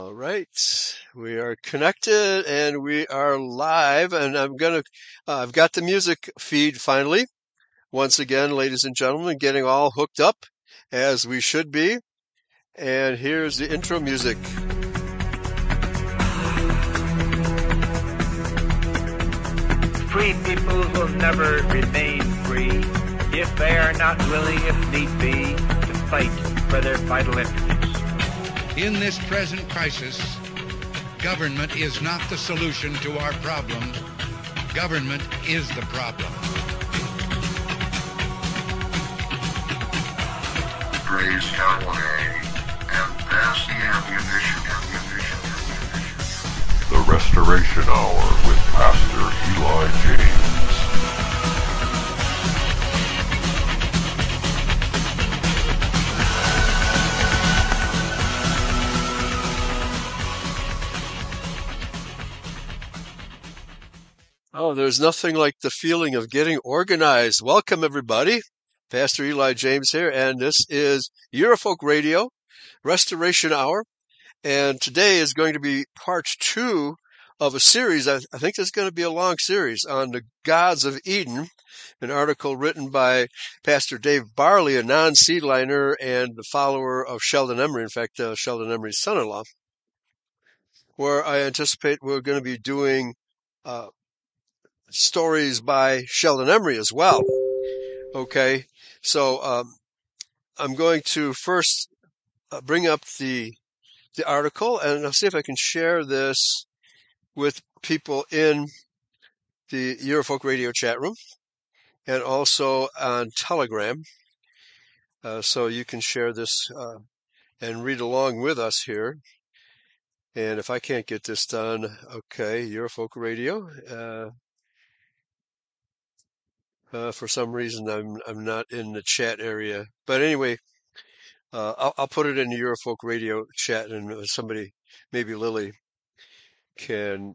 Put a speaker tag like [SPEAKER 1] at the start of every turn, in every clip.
[SPEAKER 1] All right, we are connected and we are live, and I'm gonna. Uh, I've got the music feed finally. Once again, ladies and gentlemen, getting all hooked up as we should be. And here's the intro music.
[SPEAKER 2] Free people will never remain free if they are not willing, if need be, to fight for their vital interests.
[SPEAKER 3] In this present crisis, government is not the solution to our problems. Government is the problem.
[SPEAKER 4] Praise Yahweh and pass the ammunition. ammunition.
[SPEAKER 5] The Restoration Hour with Pastor Eli James.
[SPEAKER 1] Oh, there's nothing like the feeling of getting organized. Welcome, everybody. Pastor Eli James here, and this is Eurofolk Radio Restoration Hour. And today is going to be part two of a series. I, I think it's going to be a long series on the gods of Eden, an article written by Pastor Dave Barley, a non-seedliner and the follower of Sheldon Emery. In fact, uh, Sheldon Emery's son-in-law, where I anticipate we're going to be doing uh, stories by Sheldon Emery as well. Okay, so um, I'm going to first uh, bring up the the article, and I'll see if I can share this with people in the Eurofolk Radio chat room, and also on Telegram, uh, so you can share this uh, and read along with us here. And if I can't get this done, okay, Eurofolk Radio. Uh, uh, for some reason, I'm I'm not in the chat area, but anyway, uh, I'll, I'll put it in the Eurofolk Radio chat, and somebody, maybe Lily, can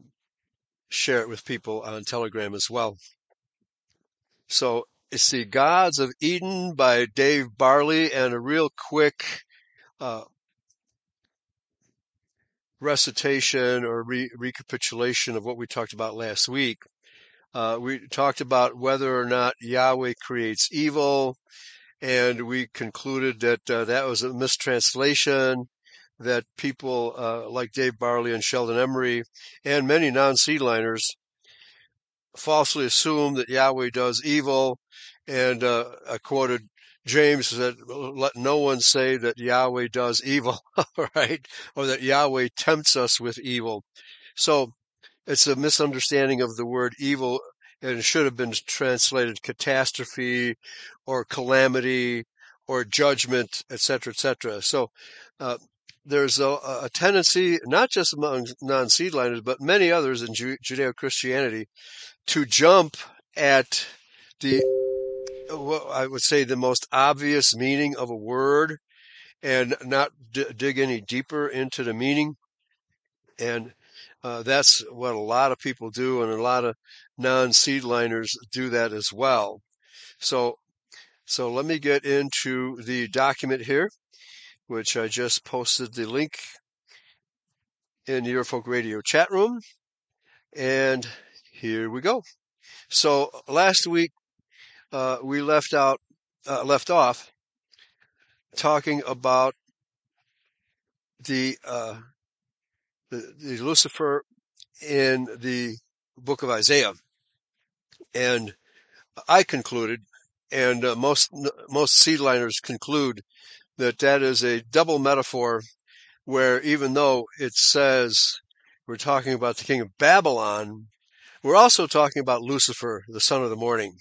[SPEAKER 1] share it with people on Telegram as well. So it's the Gods of Eden by Dave Barley, and a real quick uh, recitation or re- recapitulation of what we talked about last week. Uh, we talked about whether or not Yahweh creates evil, and we concluded that uh, that was a mistranslation. That people uh, like Dave Barley and Sheldon Emery and many non-seedliners falsely assume that Yahweh does evil, and uh, I quoted James said, "Let no one say that Yahweh does evil, right, or that Yahweh tempts us with evil." So it's a misunderstanding of the word evil and it should have been translated catastrophe or calamity or judgment, etc., etc. So uh, there's a, a, tendency, not just among non-seedliners, but many others in Judeo-Christianity, to jump at the, what I would say, the most obvious meaning of a word, and not d- dig any deeper into the meaning. And uh, that's what a lot of people do, and a lot of non-seedliners do that as well. So, so let me get into the document here, which I just posted the link in the Eurofolk Radio chat room, and here we go. So last week uh, we left out, uh, left off talking about the uh, the, the Lucifer in the book of Isaiah. And I concluded, and uh, most, most seedliners conclude that that is a double metaphor where even though it says we're talking about the king of Babylon, we're also talking about Lucifer, the son of the morning.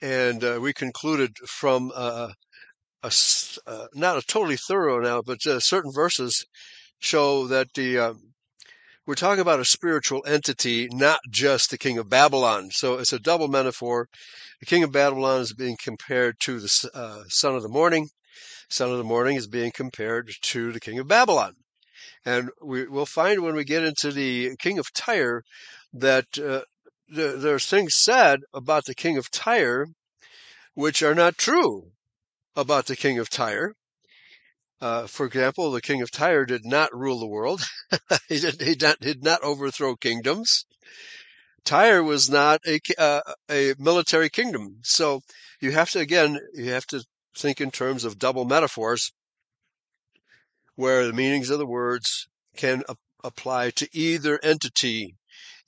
[SPEAKER 1] And uh, we concluded from uh, a, uh, not a totally thorough now, but uh, certain verses show that the um, we're talking about a spiritual entity, not just the king of Babylon. So it's a double metaphor. The king of Babylon is being compared to the uh, son of the morning. Son of the morning is being compared to the king of Babylon. And we, will find when we get into the king of Tyre that uh, there's things said about the king of Tyre which are not true about the king of Tyre. Uh, for example, the king of Tyre did not rule the world. he, did, he not, did not overthrow kingdoms. Tyre was not a, uh, a military kingdom. So you have to, again, you have to think in terms of double metaphors where the meanings of the words can apply to either entity.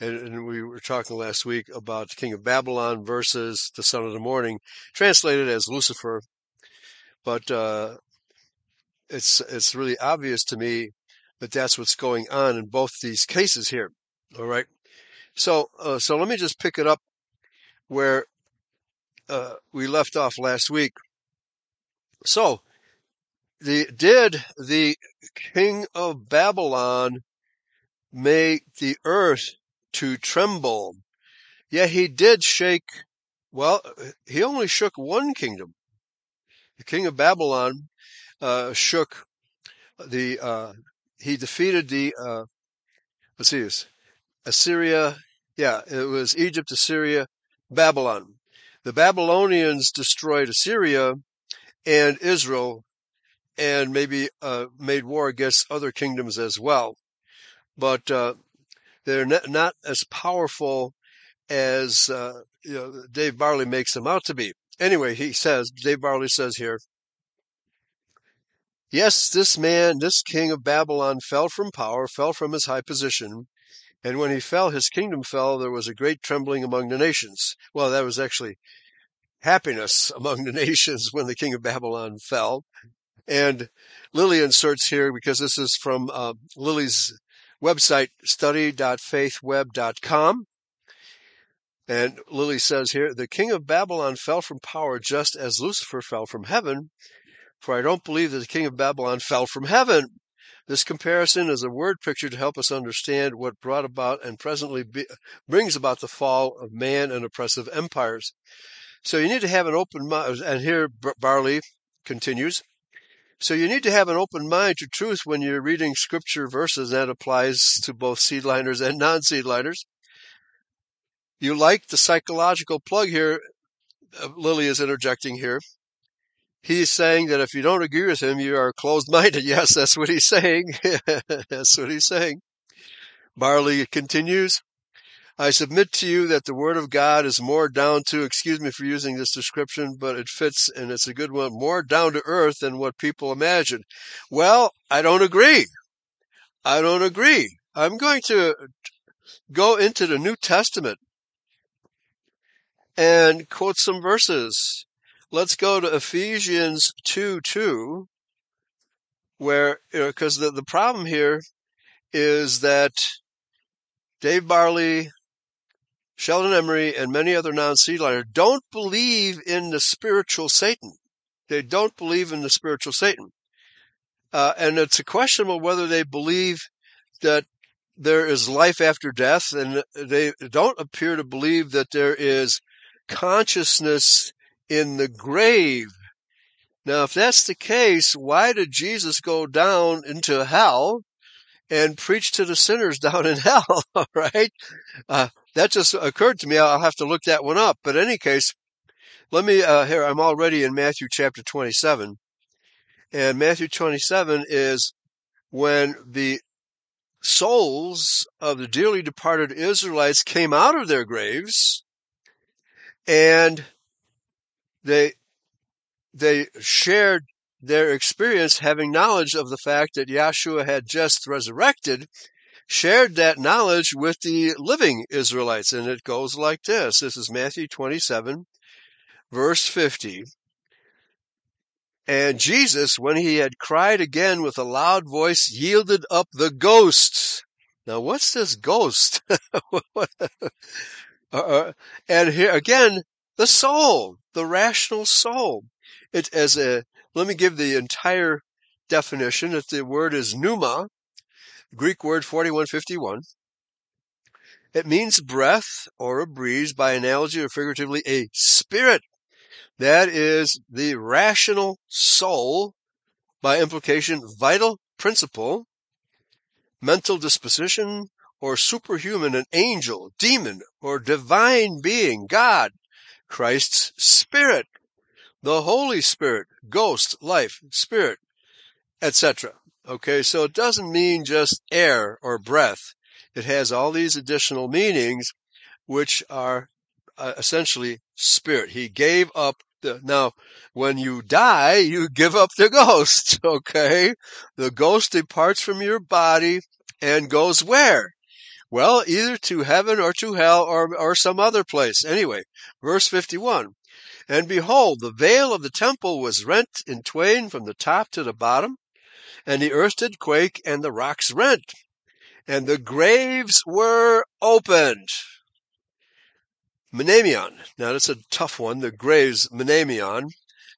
[SPEAKER 1] And, and, we were talking last week about the king of Babylon versus the son of the morning, translated as Lucifer. But uh, it's it's really obvious to me that that's what's going on in both these cases here. All right. So uh, so let me just pick it up where uh, we left off last week. So the did the king of Babylon make the earth to tremble? Yeah, he did shake. Well, he only shook one kingdom. The king of Babylon uh, shook the, uh, he defeated the, uh, let's see this, Assyria. Yeah, it was Egypt, Assyria, Babylon. The Babylonians destroyed Assyria and Israel and maybe uh, made war against other kingdoms as well. But uh, they're not, not, as powerful as uh, you know, Dave Barley makes them out to be. Anyway, he says, Dave Barley says here, Yes, this man, this king of Babylon fell from power, fell from his high position. And when he fell, his kingdom fell. There was a great trembling among the nations. Well, that was actually happiness among the nations when the king of Babylon fell. And Lily inserts here, because this is from uh, Lily's website, study.faithweb.com. And Lily says here, the king of Babylon fell from power just as Lucifer fell from heaven. For I don't believe that the king of Babylon fell from heaven. This comparison is a word picture to help us understand what brought about and presently be, brings about the fall of man and oppressive empires. So you need to have an open mind. And here Barley continues. So you need to have an open mind to truth when you're reading scripture verses. That applies to both seedliners and non-seedliners. You like the psychological plug here. Uh, Lily is interjecting here he's saying that if you don't agree with him, you are closed minded. Yes, that's what he's saying. that's what he's saying. Barley continues. I submit to you that the Word of God is more down to, excuse me for using this description, but it fits and it's a good one, more down to earth than what people imagine. Well, I don't agree. I don't agree. I'm going to go into the New Testament and quote some verses let's go to Ephesians 2 2, where, because the, the problem here is that Dave Barley, Sheldon Emery, and many other non-seedliners don't believe in the spiritual Satan. They don't believe in the spiritual Satan. Uh, and it's a question of whether they believe that there is life after death, and they don't appear to believe that there is consciousness in the grave. Now, if that's the case, why did Jesus go down into hell and preach to the sinners down in hell? right? Uh, that just occurred to me. I'll have to look that one up. But in any case, let me, uh, here, I'm already in Matthew chapter 27. And Matthew 27 is when the souls of the dearly departed Israelites came out of their graves and they they shared their experience having knowledge of the fact that Yahshua had just resurrected, shared that knowledge with the living Israelites. And it goes like this. This is Matthew 27, verse 50. And Jesus, when he had cried again with a loud voice, yielded up the ghost. Now, what's this ghost? Uh, uh, and here again, the soul, the rational soul. It as a, let me give the entire definition. If the word is pneuma, Greek word 4151. It means breath or a breeze by analogy or figuratively a spirit. That is the rational soul, by implication, vital principle, mental disposition, or superhuman, an angel, demon, or divine being, God, Christ's Spirit, the Holy Spirit, ghost, life, spirit. etc. Okay, so it doesn't mean just air or breath. It has all these additional meanings, which are uh, essentially spirit. He gave up the, now, when you die, you give up the ghost, okay? The ghost departs from your body and goes where? Well, either to heaven or to hell or, or some other place. Anyway, verse 51. And behold, the veil of the temple was rent in twain from the top to the bottom, and the earth did quake, and the rocks rent, and the graves were opened. Menamion. Now that's a tough one. The graves, Menamion,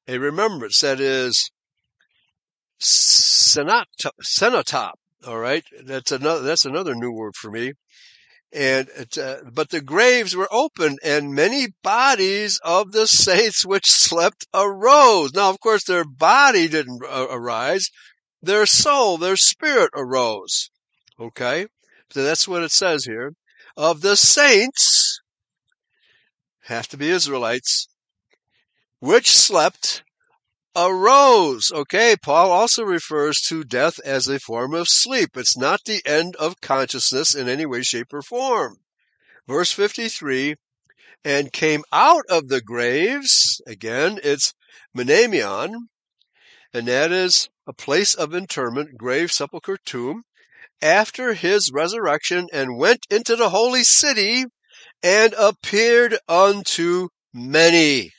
[SPEAKER 1] a remembrance that is cenotaph. All right, that's another that's another new word for me. And uh, but the graves were opened, and many bodies of the saints which slept arose. Now, of course, their body didn't arise; their soul, their spirit arose. Okay, so that's what it says here. Of the saints, have to be Israelites, which slept arose. Okay, Paul also refers to death as a form of sleep. It's not the end of consciousness in any way, shape, or form. Verse 53, and came out of the graves. Again, it's Menamion, and that is a place of interment, grave, sepulchre, tomb, after his resurrection and went into the holy city and appeared unto many.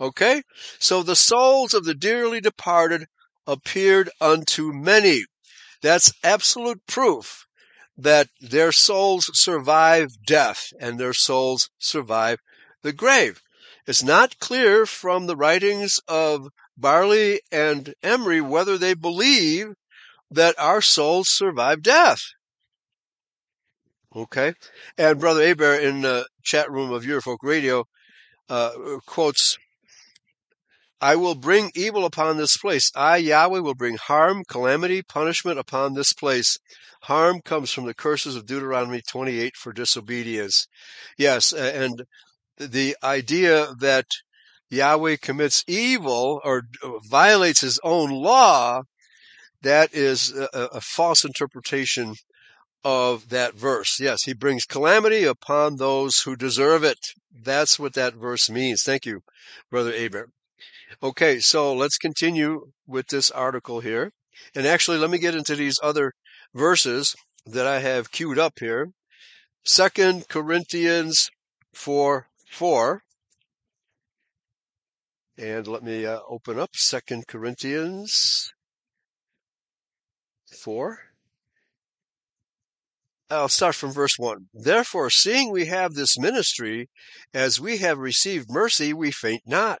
[SPEAKER 1] Okay? So the souls of the dearly departed appeared unto many. That's absolute proof that their souls survive death and their souls survive the grave. It's not clear from the writings of Barley and Emery whether they believe that our souls survive death. Okay. And Brother Aber in the chat room of Eurofolk Radio uh, quotes, I will bring evil upon this place. I, Yahweh, will bring harm, calamity, punishment upon this place. Harm comes from the curses of Deuteronomy 28 for disobedience. Yes, and the idea that Yahweh commits evil or uh, violates his own law, that is a, a false interpretation of that verse. Yes, he brings calamity upon those who deserve it. That's what that verse means. Thank you, Brother Aber. Okay, so let's continue with this article here. And actually, let me get into these other verses that I have queued up here. Second Corinthians 4 4. And let me uh, open up Second Corinthians 4. I'll start from verse 1. Therefore, seeing we have this ministry, as we have received mercy, we faint not,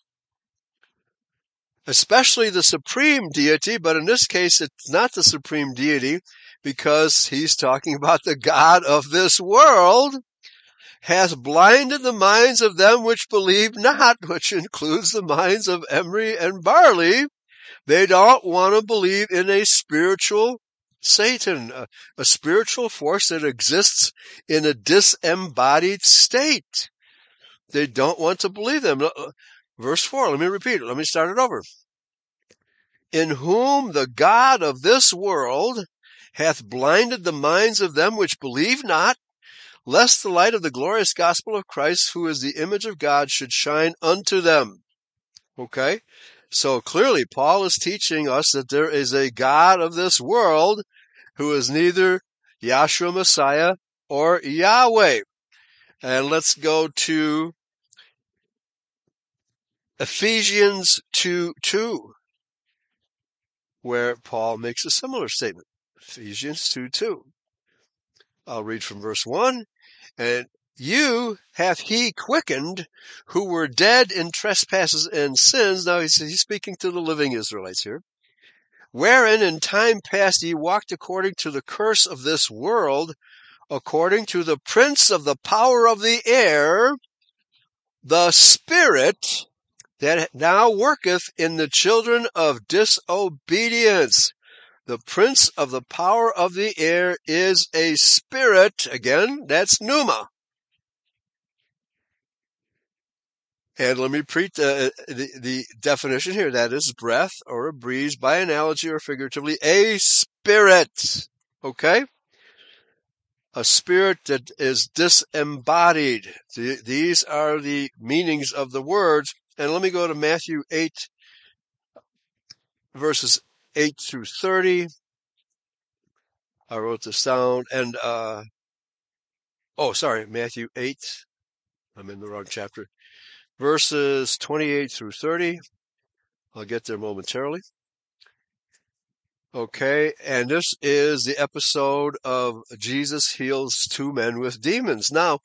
[SPEAKER 1] especially the supreme deity, but in this case it's not the supreme deity because he's talking about the God of this world, has blinded the minds of them which believe not, which includes the minds of Emery and Barley. They don't want to believe in a spiritual Satan, a, a spiritual force that exists in a disembodied state. They don't want to believe them. Uh, Verse 4, let me repeat it. Let me start it over. In whom the God of this world hath blinded the minds of them which believe not, lest the light of the glorious gospel of Christ, who is the image of God, should shine unto them. Okay? So clearly, Paul is teaching us that there is a God of this world who is neither Yahshua Messiah or Yahweh. And let's go to Ephesians 2 2, where Paul makes a similar statement. Ephesians 2 2. I'll read from verse 1. And you hath he quickened who were dead in trespasses and sins. Now he's, he's speaking to the living Israelites here. wherein in time past ye walked according to the curse of this world, according to the prince of the power of the air, the spirit that now worketh in the children of disobedience. The prince of the power of the air is a spirit. Again, that's pneuma. And let me preach the, the, the definition here. That is breath or a breeze by analogy or figuratively a spirit. Okay? A spirit that is disembodied. The, these are the meanings of the words. And let me go to Matthew 8 verses 8 through 30. I wrote this down and, uh, oh, sorry, Matthew 8. I'm in the wrong chapter verses 28 through 30. I'll get there momentarily. Okay, and this is the episode of Jesus heals two men with demons. Now,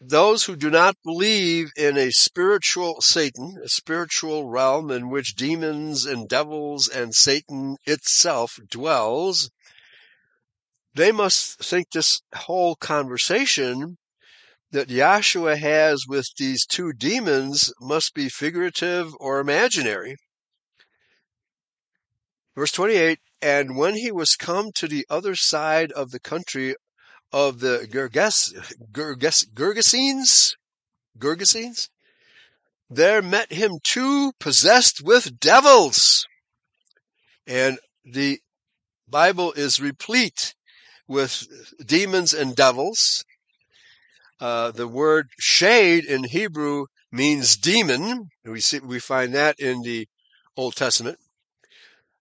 [SPEAKER 1] those who do not believe in a spiritual Satan, a spiritual realm in which demons and devils and Satan itself dwells, they must think this whole conversation that Yahshua has with these two demons must be figurative or imaginary. Verse 28, and when he was come to the other side of the country of the Gerges, Gerges, Gergesenes, Gergesenes, there met him two possessed with devils. And the Bible is replete with demons and devils. Uh, the word shade in Hebrew means demon. We see, we find that in the Old Testament.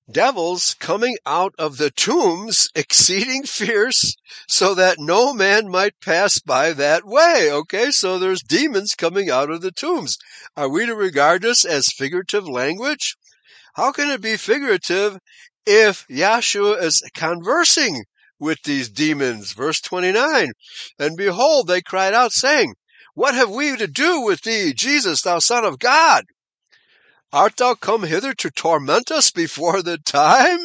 [SPEAKER 1] Devils coming out of the tombs, exceeding fierce, so that no man might pass by that way. Okay, so there's demons coming out of the tombs. Are we to regard this as figurative language? How can it be figurative if Yahshua is conversing with these demons. Verse 29. And behold, they cried out saying, What have we to do with thee, Jesus, thou son of God? Art thou come hither to torment us before the time?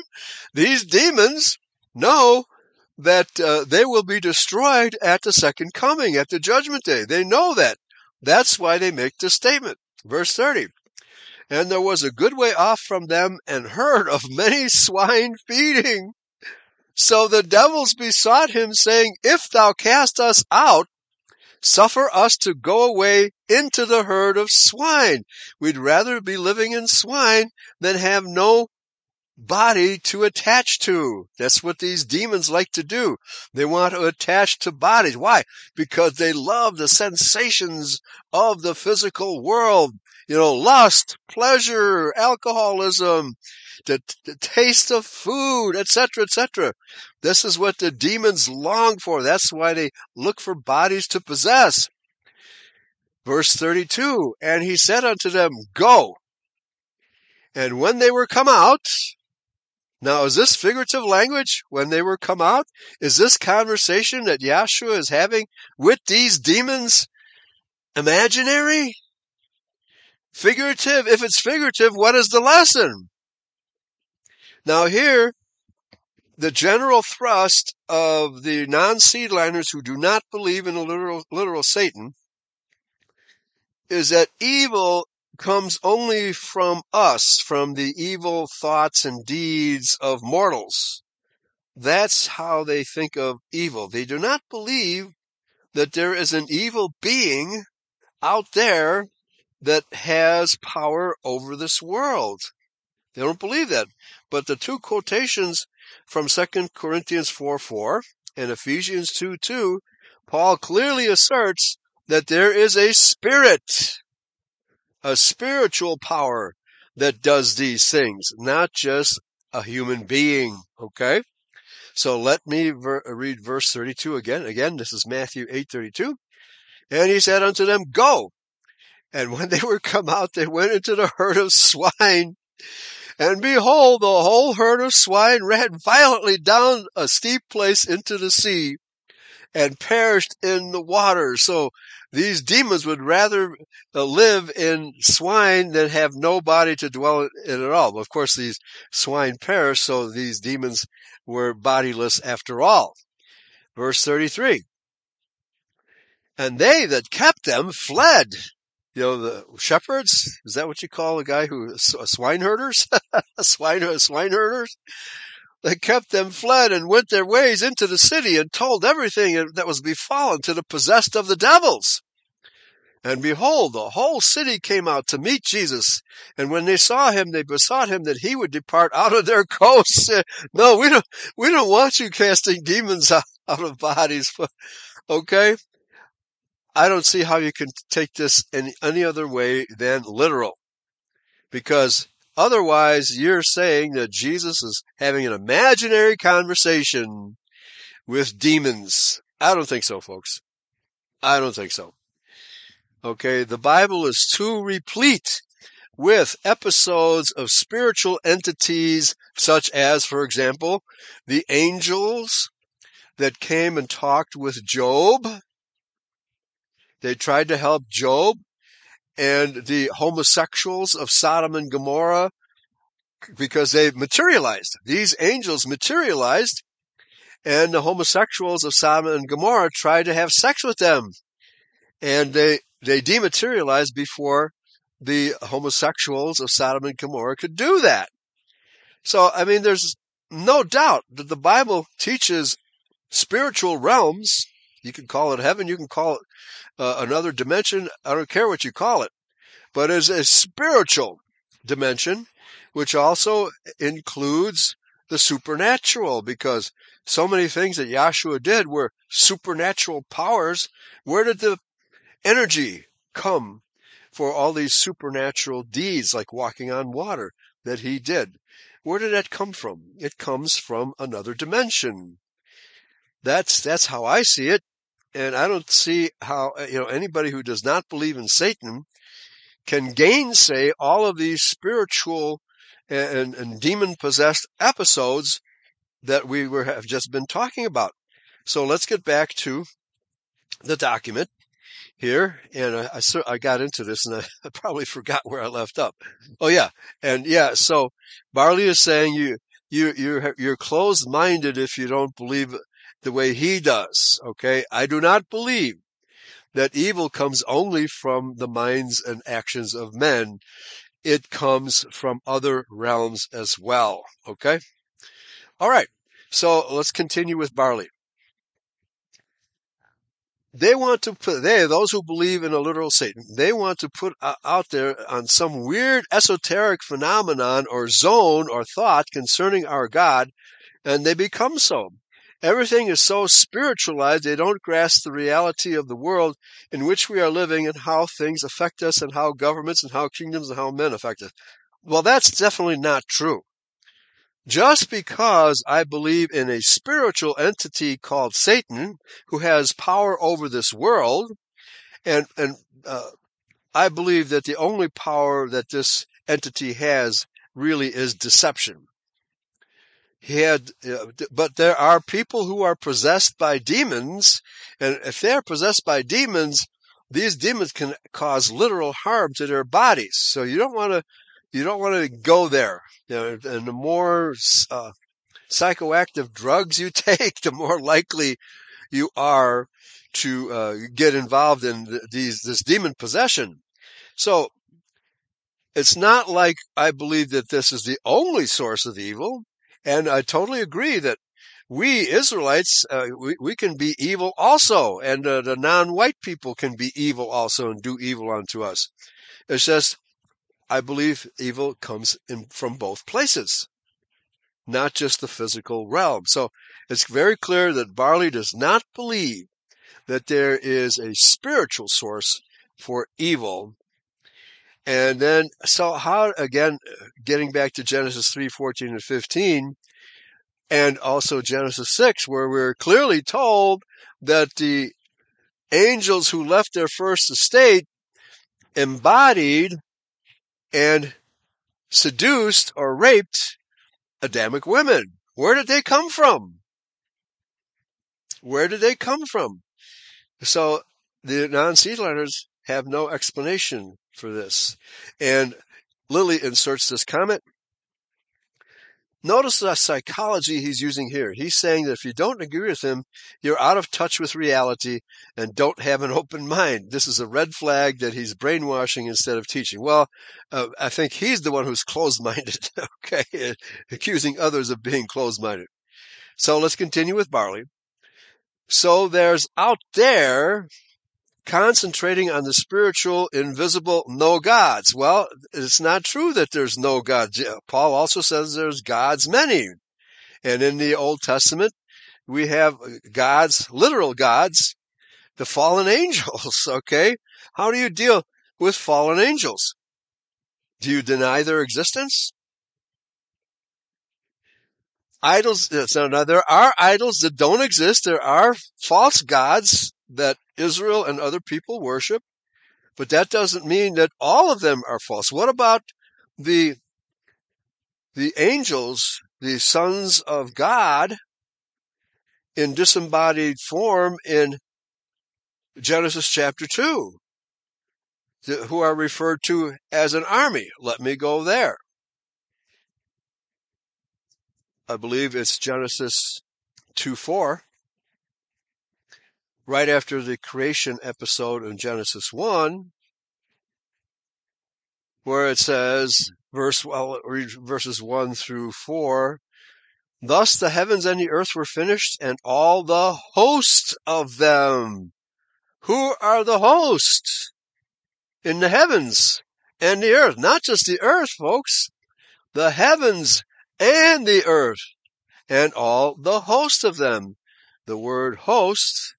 [SPEAKER 1] These demons know that uh, they will be destroyed at the second coming, at the judgment day. They know that. That's why they make this statement. Verse 30. And there was a good way off from them and herd of many swine feeding. So the devils besought him, saying, If thou cast us out, suffer us to go away into the herd of swine. We'd rather be living in swine than have no body to attach to. That's what these demons like to do. They want to attach to bodies. Why? Because they love the sensations of the physical world. You know, lust, pleasure, alcoholism, the, the taste of food, etc., etc. This is what the demons long for. That's why they look for bodies to possess. Verse 32, and he said unto them, go. And when they were come out, now is this figurative language when they were come out? Is this conversation that Yahshua is having with these demons imaginary? Figurative? If it's figurative, what is the lesson? Now here, the general thrust of the non-seedliners who do not believe in a literal, literal Satan is that evil comes only from us, from the evil thoughts and deeds of mortals. That's how they think of evil. They do not believe that there is an evil being out there that has power over this world. They don't believe that. But the two quotations from 2 Corinthians 4 4 and Ephesians 2 2, Paul clearly asserts that there is a spirit, a spiritual power that does these things, not just a human being. Okay? So let me ver- read verse 32 again. Again, this is Matthew 8:32. And he said unto them, Go. And when they were come out, they went into the herd of swine and behold, the whole herd of swine ran violently down a steep place into the sea, and perished in the water. So these demons would rather uh, live in swine than have no body to dwell in at all. Of course, these swine perished, so these demons were bodiless after all. Verse 33. And they that kept them fled. You know, the shepherds? Is that what you call a guy who, swine herders? swine, swine herders? They kept them fled and went their ways into the city and told everything that was befallen to the possessed of the devils. And behold, the whole city came out to meet Jesus. And when they saw him, they besought him that he would depart out of their coasts. No, we don't, we don't want you casting demons out, of bodies. Okay? I don't see how you can take this any other way than literal. Because otherwise you're saying that Jesus is having an imaginary conversation with demons. I don't think so, folks. I don't think so. Okay, the Bible is too replete with episodes of spiritual entities such as, for example, the angels that came and talked with Job. They tried to help Job and the homosexuals of Sodom and Gomorrah because they materialized. These angels materialized and the homosexuals of Sodom and Gomorrah tried to have sex with them. And they they dematerialized before the homosexuals of Sodom and Gomorrah could do that. So, I mean, there's no doubt that the Bible teaches spiritual realms. You can call it heaven. You can call it uh, another dimension. I don't care what you call it, but it's a spiritual dimension, which also includes the supernatural because so many things that Yahshua did were supernatural powers. Where did the energy come for all these supernatural deeds like walking on water that he did. Where did that come from? It comes from another dimension. That's, that's how I see it. And I don't see how, uh, you know, anybody who does not believe in Satan can gainsay all of these spiritual and, and demon possessed episodes that we were, have just been talking about. So let's get back to the document here, and I, I, I got into this, and I, I probably forgot where I left up. Oh yeah, and yeah, so Barley is saying you you you're you're closed minded if you don't believe the way he does. Okay, I do not believe that evil comes only from the minds and actions of men. It comes from other realms as well. Okay. All right. So let's continue with Barley they want to put they those who believe in a literal satan they want to put uh, out there on some weird esoteric phenomenon or zone or thought concerning our god and they become so everything is so spiritualized they don't grasp the reality of the world in which we are living and how things affect us and how governments and how kingdoms and how men affect us well that's definitely not true just because I believe in a spiritual entity called Satan who has power over this world, and and uh, I believe that the only power that this entity has really is deception. He had, uh, but there are people who are possessed by demons, and if they are possessed by demons, these demons can cause literal harm to their bodies. So you don't want to you don't want to go there. You know, and the more uh, psychoactive drugs you take, the more likely you are to uh, get involved in these this demon possession. So it's not like I believe that this is the only source of evil, and I totally agree that we Israelites uh, we, we can be evil also, and uh, the non-white people can be evil also and do evil unto us. It's just I believe evil comes in from both places, not just the physical realm. So it's very clear that Barley does not believe that there is a spiritual source for evil. And then, so how, again, getting back to Genesis 3, 14 and 15, and also Genesis 6, where we're clearly told that the angels who left their first estate embodied and seduced or raped Adamic women. Where did they come from? Where did they come from? So the non-seedliners have no explanation for this. And Lily inserts this comment. Notice the psychology he's using here. He's saying that if you don't agree with him, you're out of touch with reality and don't have an open mind. This is a red flag that he's brainwashing instead of teaching. Well, uh, I think he's the one who's closed-minded, okay, accusing others of being closed-minded. So let's continue with Barley. So there's out there concentrating on the spiritual, invisible, no gods. Well, it's not true that there's no gods. Paul also says there's gods many. And in the Old Testament, we have uh, gods, literal gods, the fallen angels, okay? How do you deal with fallen angels? Do you deny their existence? Idols, there are idols that don't exist. There are false gods that Israel and other people worship, but that doesn't mean that all of them are false. What about the, the angels, the sons of God in disembodied form in Genesis chapter 2, who are referred to as an army? Let me go there. I believe it's Genesis 2 4 right after the creation episode in Genesis 1, where it says, hmm. verse, well, verses 1 through 4, Thus the heavens and the earth were finished, and all the host of them. Who are the hosts? In the heavens and the earth. Not just the earth, folks. The heavens and the earth. And all the host of them. The word host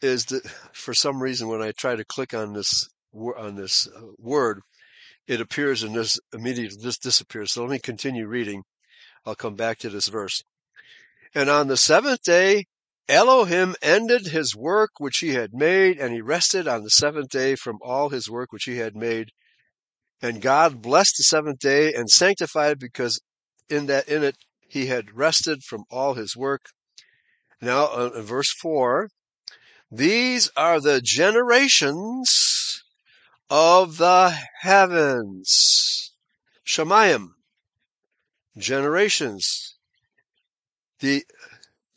[SPEAKER 1] is that for some reason when I try to click on this on this uh, word, it appears and this immediately this disappears. So let me continue reading. I'll come back to this verse. And on the seventh day, Elohim ended his work which he had made, and he rested on the seventh day from all his work which he had made. And God blessed the seventh day and sanctified it because in that in it he had rested from all his work. Now, uh, verse four, these are the generations of the heavens. Shemayim. Generations. The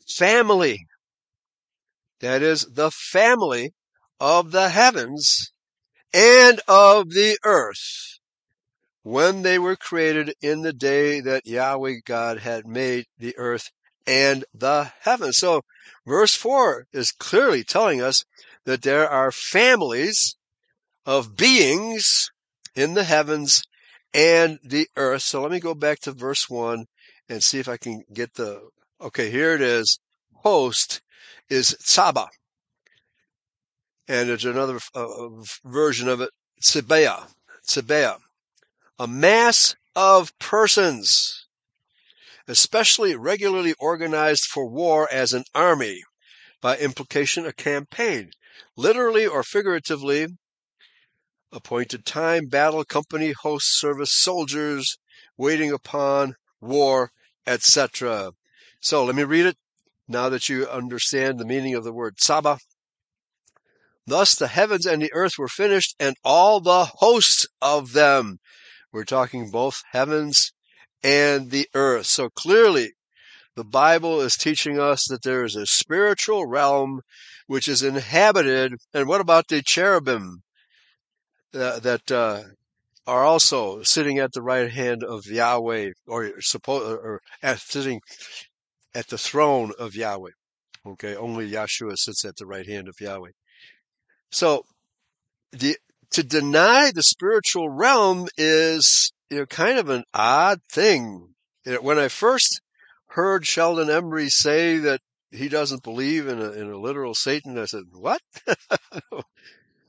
[SPEAKER 1] family. That is the family of the heavens and of the earth when they were created in the day that Yahweh God had made the earth and the heavens. So verse 4 is clearly telling us that there are families of beings in the heavens and the earth. So let me go back to verse 1 and see if I can get the, okay, here it is. Host is Tsaba. And there's another uh, version of it, Tzibea. Tzibea. A mass of persons especially regularly organized for war as an army, by implication a campaign, literally or figuratively, appointed time, battle, company, host, service, soldiers, waiting upon, war, etc. So let me read it now that you understand the meaning of the word Saba. Thus the heavens and the earth were finished and all the hosts of them. We're talking both heavens and the earth. So clearly, the Bible is teaching us that there is a spiritual realm which is inhabited. And what about the cherubim uh, that uh, are also sitting at the right hand of Yahweh, or or at, sitting at the throne of Yahweh? Okay, only Yahshua sits at the right hand of Yahweh. So, the to deny the spiritual realm is you know, kind of an odd thing. When I first heard Sheldon Emery say that he doesn't believe in a, in a literal Satan, I said, what?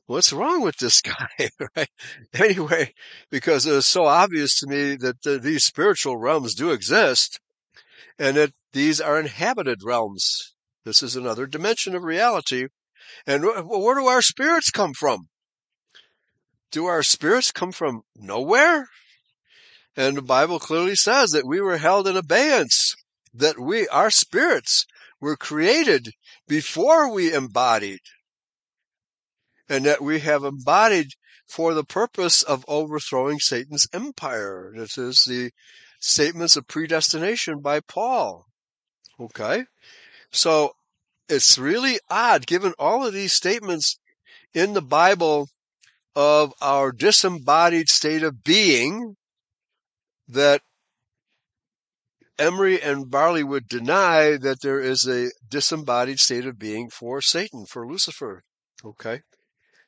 [SPEAKER 1] What's wrong with this guy? right? Anyway, because it was so obvious to me that the, these spiritual realms do exist and that these are inhabited realms. This is another dimension of reality. And where do our spirits come from? Do our spirits come from nowhere? And the Bible clearly says that we were held in abeyance that we, our spirits, were created before we embodied. And that we have embodied for the purpose of overthrowing Satan's empire. This is the statements of predestination by Paul. Okay? So it's really odd given all of these statements in the Bible of our disembodied state of being that Emery and Barley would deny that there is a disembodied state of being for Satan, for Lucifer. Okay.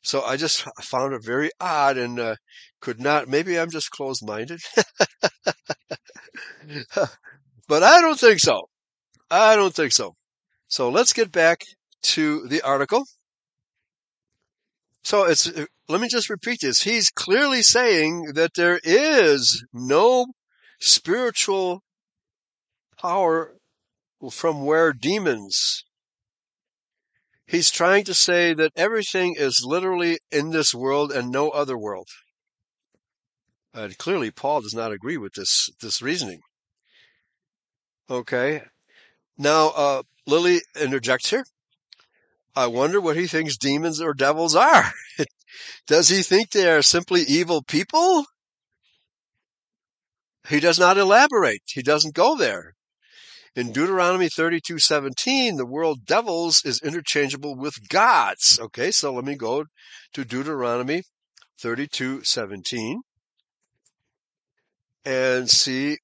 [SPEAKER 1] So I just found it very odd and uh, could not, maybe I'm just closed minded. but I don't think so. I don't think so. So let's get back to the article. So it's, let me just repeat this. He's clearly saying that there is no spiritual power from where demons. He's trying to say that everything is literally in this world and no other world. And clearly, Paul does not agree with this this reasoning. Okay, now uh, Lily interjects here. I wonder what he thinks demons or devils are. does he think they are simply evil people? He does not elaborate. He doesn't go there. In Deuteronomy 32:17, the word devils is interchangeable with gods. Okay, so let me go to Deuteronomy 32:17 and see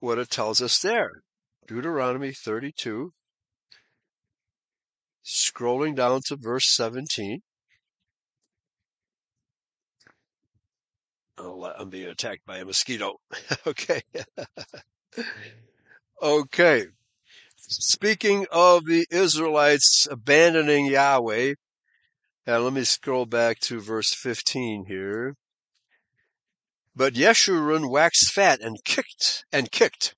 [SPEAKER 1] what it tells us there. Deuteronomy 32 scrolling down to verse 17. Oh, I'm being attacked by a mosquito. okay. Okay. Speaking of the Israelites abandoning Yahweh, and let me scroll back to verse 15 here. But Yeshurun waxed fat and kicked and kicked.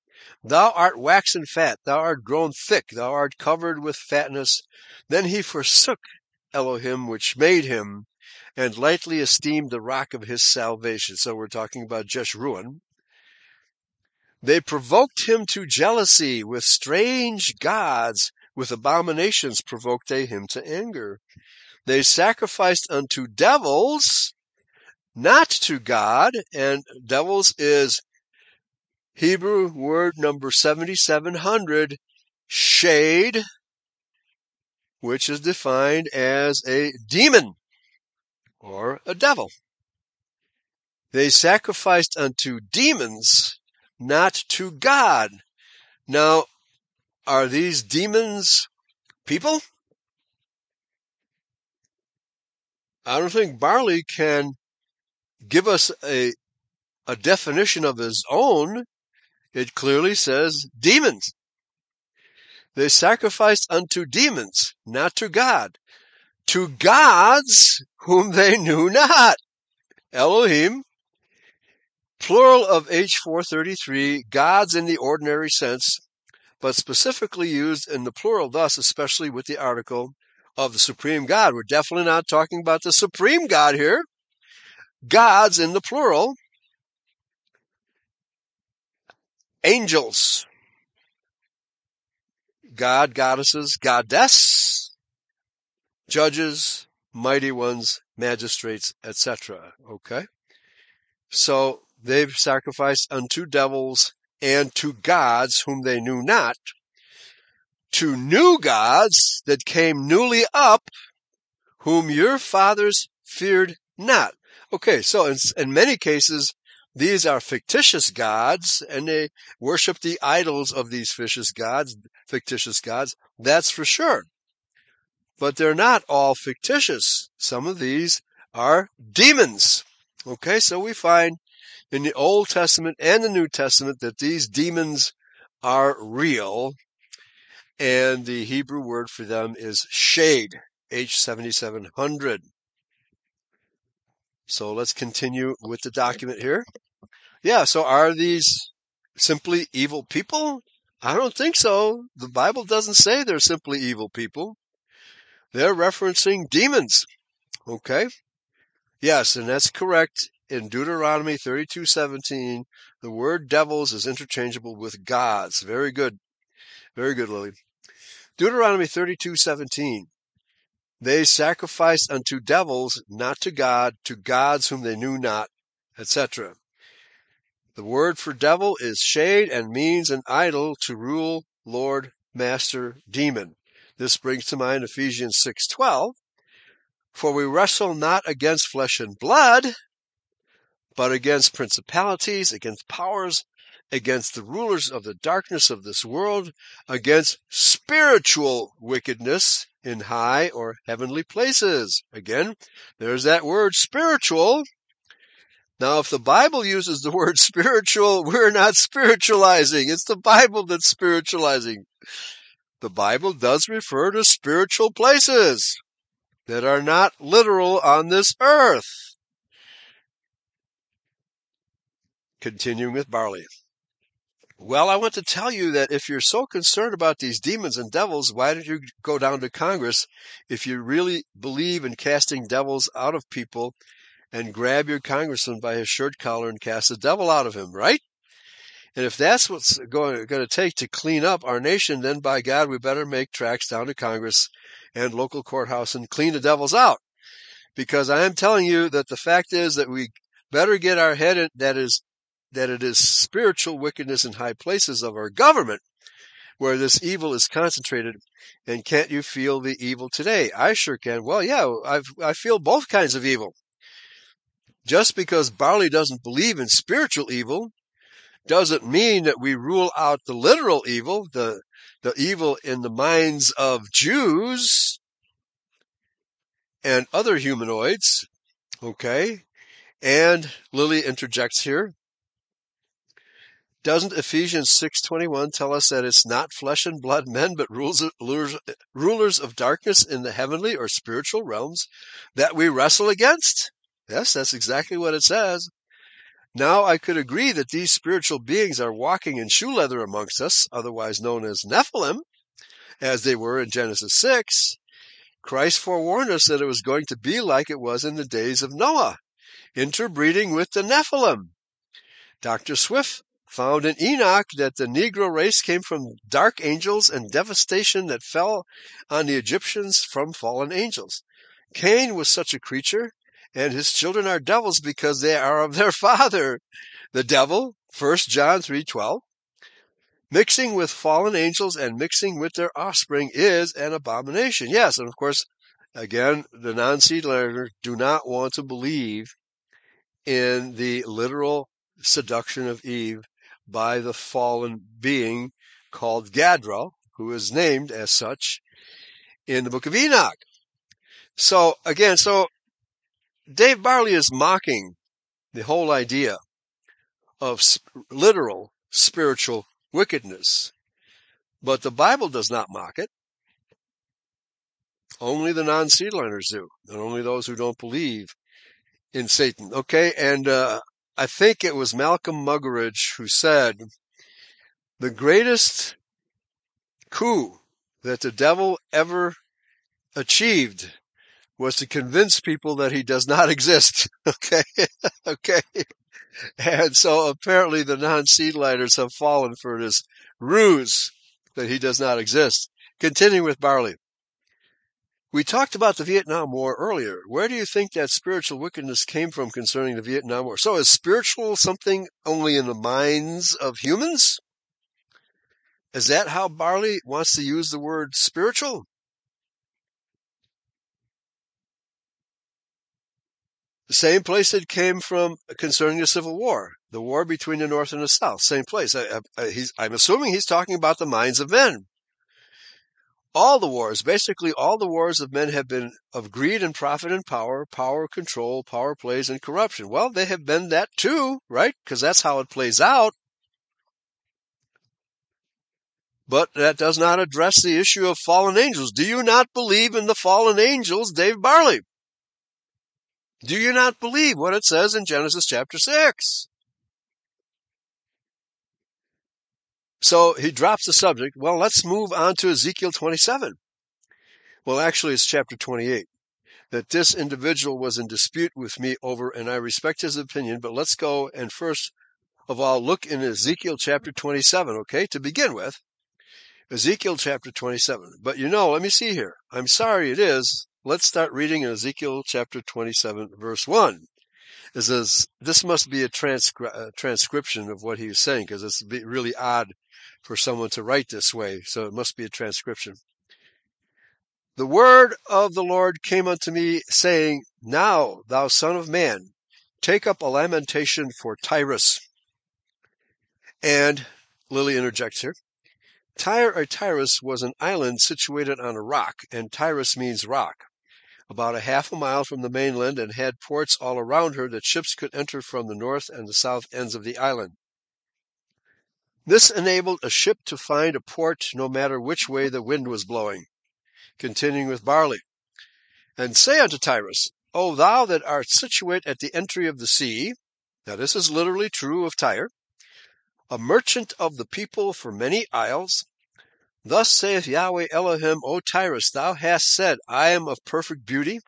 [SPEAKER 1] Thou art waxen fat, thou art grown thick, thou art covered with fatness. Then he forsook Elohim which made him, and lightly esteemed the rock of his salvation. So we're talking about Jeshurun. They provoked him to jealousy with strange gods, with abominations provoked they him to anger. They sacrificed unto devils, not to God, and devils is Hebrew word number 7700, shade, which is defined as a demon or a devil. They sacrificed unto demons not to God. Now, are these demons people? I don't think Barley can give us a, a definition of his own. It clearly says demons. They sacrificed unto demons, not to God. To gods whom they knew not. Elohim Plural of H433, gods in the ordinary sense, but specifically used in the plural thus, especially with the article of the supreme God. We're definitely not talking about the supreme God here. Gods in the plural. Angels. God, goddesses, goddess, judges, mighty ones, magistrates, etc. Okay? So they've sacrificed unto devils and to gods whom they knew not, to new gods that came newly up, whom your fathers feared not. Okay, so in, in many cases, these are fictitious gods, and they worship the idols of these fictitious gods, fictitious gods. That's for sure. But they're not all fictitious. Some of these are demons. Okay, so we find in the Old Testament and the New Testament that these demons are real. And the Hebrew word for them is shade, H7700. So let's continue with the document here. Yeah, so are these simply evil people? I don't think so. The Bible doesn't say they're simply evil people. They're referencing demons. Okay? Yes, and that's correct in Deuteronomy 32:17, the word devils is interchangeable with gods. Very good. Very good, Lily. Deuteronomy 32:17. They sacrificed unto devils, not to God, to gods whom they knew not, etc. The word for devil is shade and means an idol to rule, lord, master, demon. This brings to mind Ephesians 6:12. For we wrestle not against flesh and blood, but against principalities, against powers, against the rulers of the darkness of this world, against spiritual wickedness in high or heavenly places. Again, there's that word spiritual. Now, if the Bible uses the word spiritual, we're not spiritualizing. It's the Bible that's spiritualizing. The Bible does refer to spiritual places that are not literal on this earth. Continuing with barley. Well, I want to tell you that if you're so concerned about these demons and devils, why don't you go down to Congress if you really believe in casting devils out of people and grab your congressman by his shirt collar and cast the devil out of him, right? And if that's what's going, going to take to clean up our nation, then by God, we better make tracks down to Congress and local courthouse and clean the devils out. Because I am telling you that the fact is that we better get our head in, that is that it is spiritual wickedness in high places of our government where this evil is concentrated. And can't you feel the evil today? I sure can. Well, yeah, i I feel both kinds of evil. Just because Barley doesn't believe in spiritual evil doesn't mean that we rule out the literal evil, the, the evil in the minds of Jews and other humanoids. Okay. And Lily interjects here. Doesn't Ephesians 6:21 tell us that it's not flesh and blood men but rulers, rulers of darkness in the heavenly or spiritual realms that we wrestle against? Yes, that's exactly what it says. Now I could agree that these spiritual beings are walking in shoe leather amongst us, otherwise known as Nephilim, as they were in Genesis 6. Christ forewarned us that it was going to be like it was in the days of Noah, interbreeding with the Nephilim. Dr. Swift found in Enoch that the Negro race came from dark angels and devastation that fell on the Egyptians from fallen angels. Cain was such a creature, and his children are devils because they are of their father, the devil, 1 John 3:12. Mixing with fallen angels and mixing with their offspring is an abomination. Yes, and of course, again, the non-seedliners do not want to believe in the literal seduction of Eve by the fallen being called Gadra, who is named as such in the book of Enoch. So again, so Dave Barley is mocking the whole idea of literal spiritual wickedness. But the Bible does not mock it. Only the non-seedliners do, and only those who don't believe in Satan. Okay, and uh, I think it was Malcolm Muggeridge who said, the greatest coup that the devil ever achieved was to convince people that he does not exist. Okay. okay. And so apparently the non-seedliners have fallen for this ruse that he does not exist. Continuing with Barley. We talked about the Vietnam War earlier. Where do you think that spiritual wickedness came from concerning the Vietnam War? So is spiritual something only in the minds of humans? Is that how Barley wants to use the word spiritual? The same place it came from uh, concerning the Civil War, the war between the North and the South. Same place. I, am assuming he's talking about the minds of men all the wars, basically all the wars of men have been of greed and profit and power, power, control, power plays and corruption. Well, they have been that too, right? Because that's how it plays out. But that does not address the issue of fallen angels. Do you not believe in the fallen angels, Dave Barley? Do you not believe what it says in Genesis chapter 6? So he drops the subject. Well, let's move on to Ezekiel 27. Well, actually, it's chapter 28. That this individual was in dispute with me over, and I respect his opinion, but let's go and first of all look in Ezekiel chapter 27, okay, to begin with. Ezekiel chapter 27. But you know, let me see here. I'm sorry it is. Let's start reading in Ezekiel chapter 27 verse 1. It says, this must be a transcri- uh, transcription of what he was saying because it's really odd for someone to write this way. So it must be a transcription. The word of the Lord came unto me saying, Now, thou son of man, take up a lamentation for Tyrus. And Lily interjects here. Tyre or Tyrus was an island situated on a rock, and Tyrus means rock, about a half a mile from the mainland and had ports all around her that ships could enter from the north and the south ends of the island. This enabled a ship to find a port no matter which way the wind was blowing. Continuing with barley. And say unto Tyrus, O thou that art situate at the entry of the sea, now this is literally true of Tyre, a merchant of the people for many isles. Thus saith Yahweh Elohim, O Tyrus, thou hast said, I am of perfect beauty.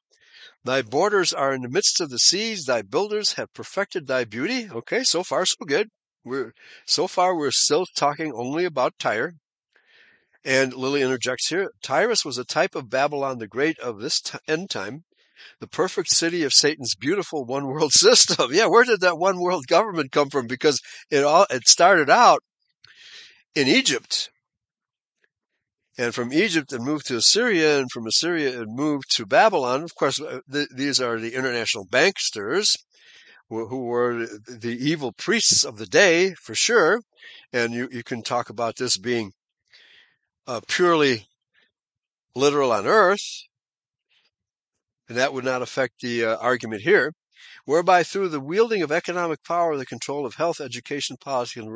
[SPEAKER 1] Thy borders are in the midst of the seas. Thy builders have perfected thy beauty. Okay, so far so good. We're so far we're still talking only about Tyre. And Lily interjects here: Tyrus was a type of Babylon the Great of this t- end time, the perfect city of Satan's beautiful one world system. Yeah, where did that one world government come from? Because it all it started out in Egypt. And from Egypt it moved to Assyria, and from Assyria it moved to Babylon. Of course, uh, th- these are the international banksters who were the evil priests of the day, for sure. And you, you can talk about this being uh, purely literal on earth, and that would not affect the uh, argument here, whereby through the wielding of economic power, the control of health, education, policy, and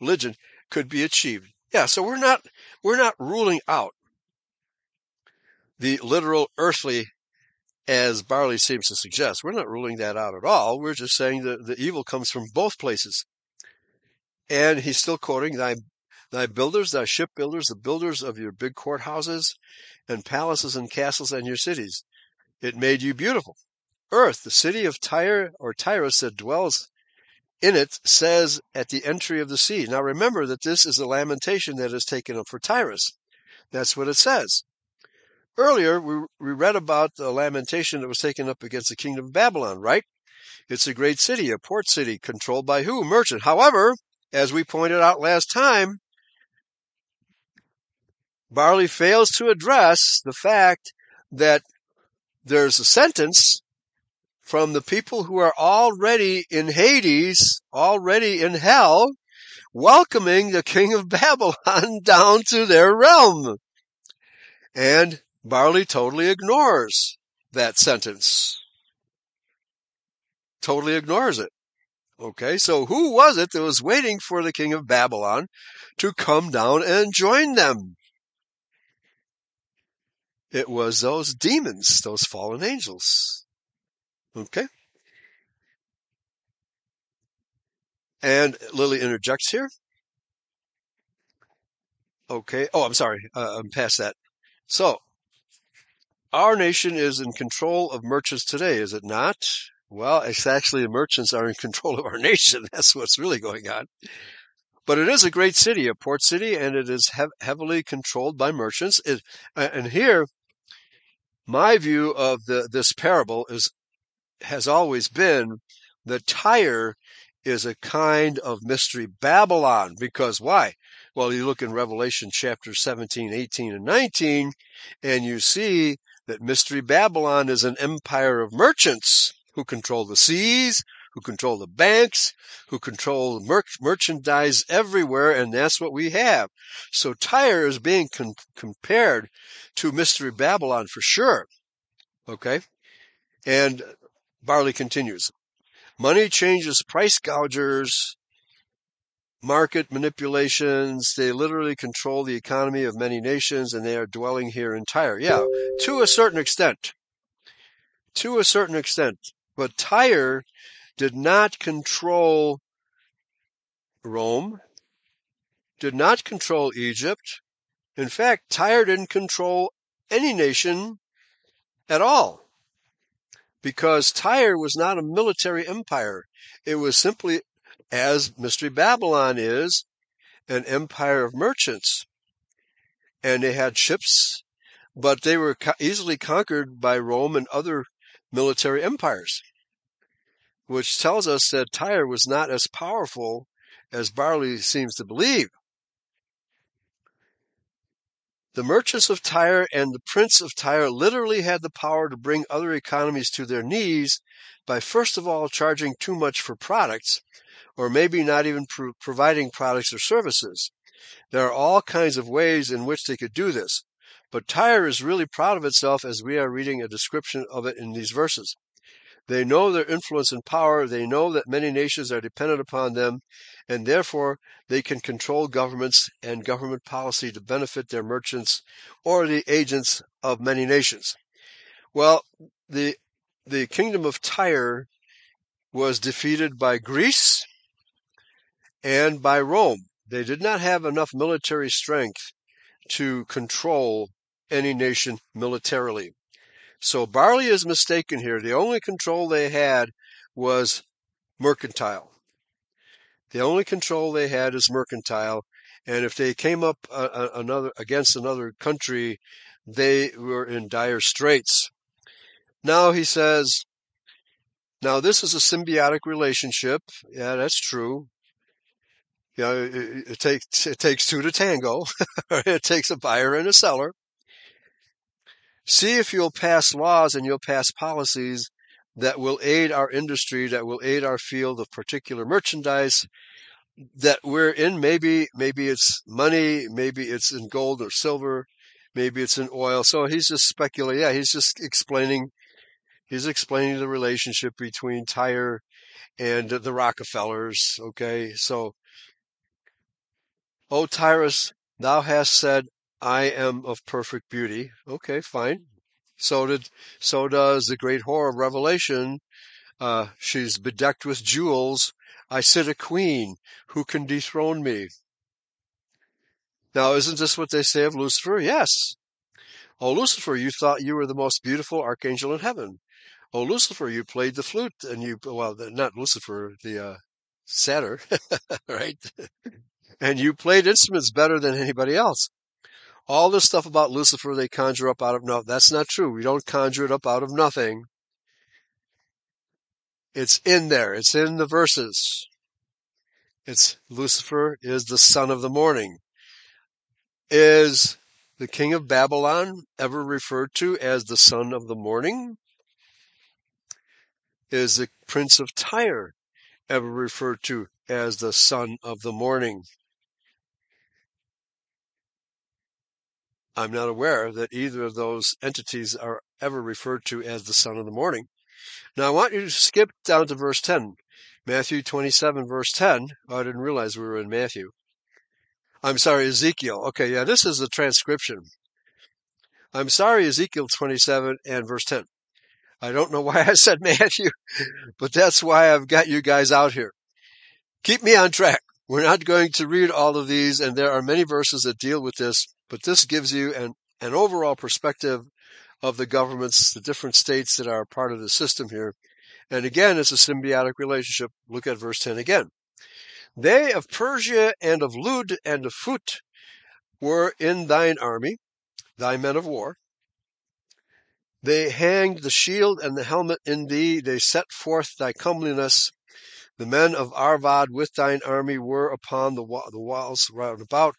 [SPEAKER 1] religion could be achieved. Yeah, so we're not we're not ruling out the literal earthly as Barley seems to suggest. We're not ruling that out at all. We're just saying that the evil comes from both places. And he's still quoting thy thy builders, thy shipbuilders, the builders of your big courthouses and palaces and castles and your cities. It made you beautiful. Earth, the city of Tyre or Tyrus that dwells in it, says at the entry of the sea. Now remember that this is a lamentation that is taken up for Tyrus. That's what it says. Earlier, we, we read about the lamentation that was taken up against the kingdom of Babylon, right? It's a great city, a port city, controlled by who? Merchant. However, as we pointed out last time, Barley fails to address the fact that there's a sentence from the people who are already in Hades, already in hell, welcoming the king of Babylon down to their realm. And Barley totally ignores that sentence. Totally ignores it. Okay, so who was it that was waiting for the king of Babylon to come down and join them? It was those demons, those fallen angels. Okay? And Lily interjects here. Okay. Oh, I'm sorry. Uh, I'm past that. So, our nation is in control of merchants today, is it not? Well, it's actually the merchants are in control of our nation. That's what's really going on. But it is a great city, a port city, and it is hev- heavily controlled by merchants. It, and here, my view of the, this parable is has always been that Tyre is a kind of mystery Babylon. Because why? Well, you look in Revelation chapter 17, 18, and 19, and you see that Mystery Babylon is an empire of merchants who control the seas, who control the banks, who control mer- merchandise everywhere, and that's what we have. So Tyre is being con- compared to Mystery Babylon for sure. Okay? And Barley continues. Money changes price gougers, market manipulations. They literally control the economy of many nations and they are dwelling here in Tyre. Yeah, to a certain extent. To a certain extent. But Tyre did not control Rome, did not control Egypt. In fact, Tyre didn't control any nation at all. Because Tyre was not a military empire. It was simply as Mystery Babylon is, an empire of merchants. and they had ships, but they were easily conquered by Rome and other military empires, which tells us that Tyre was not as powerful as Barley seems to believe. The merchants of Tyre and the prince of Tyre literally had the power to bring other economies to their knees by first of all charging too much for products, or maybe not even pro- providing products or services. There are all kinds of ways in which they could do this, but Tyre is really proud of itself as we are reading a description of it in these verses. They know their influence and power. They know that many nations are dependent upon them, and therefore they can control governments and government policy to benefit their merchants or the agents of many nations. Well, the the kingdom of Tyre was defeated by Greece and by Rome. They did not have enough military strength to control any nation militarily. So Barley is mistaken here. The only control they had was mercantile. The only control they had is mercantile, and if they came up uh, another against another country, they were in dire straits. Now he says, now this is a symbiotic relationship. Yeah, that's true. Know, it, it takes it takes two to tango. it takes a buyer and a seller. See if you'll pass laws and you'll pass policies that will aid our industry, that will aid our field of particular merchandise that we're in. Maybe, maybe it's money, maybe it's in gold or silver, maybe it's in oil. So he's just speculating. Yeah, he's just explaining, he's explaining the relationship between Tyre and the Rockefellers. Okay. So, O Tyrus, thou hast said, I am of perfect beauty. Okay, fine. So did, so does the great whore of Revelation. Uh, she's bedecked with jewels. I sit a queen. Who can dethrone me? Now, isn't this what they say of Lucifer? Yes. Oh, Lucifer, you thought you were the most beautiful archangel in heaven. Oh, Lucifer, you played the flute and you, well, not Lucifer, the, uh, satyr, right? and you played instruments better than anybody else all this stuff about Lucifer they conjure up out of nothing. That's not true. We don't conjure it up out of nothing. It's in there. It's in the verses. It's Lucifer is the son of the morning. Is the king of Babylon ever referred to as the son of the morning? Is the prince of Tyre ever referred to as the son of the morning? I'm not aware that either of those entities are ever referred to as the son of the morning. Now I want you to skip down to verse 10. Matthew 27 verse 10. Oh, I didn't realize we were in Matthew. I'm sorry, Ezekiel. Okay, yeah, this is the transcription. I'm sorry, Ezekiel 27 and verse 10. I don't know why I said Matthew, but that's why I've got you guys out here. Keep me on track. We're not going to read all of these, and there are many verses that deal with this but this gives you an, an overall perspective of the governments, the different states that are part of the system here. And again, it's a symbiotic relationship. Look at verse 10 again. They of Persia and of Lud and of Phut were in thine army, thy men of war. They hanged the shield and the helmet in thee. They set forth thy comeliness. The men of Arvad with thine army were upon the, the walls round about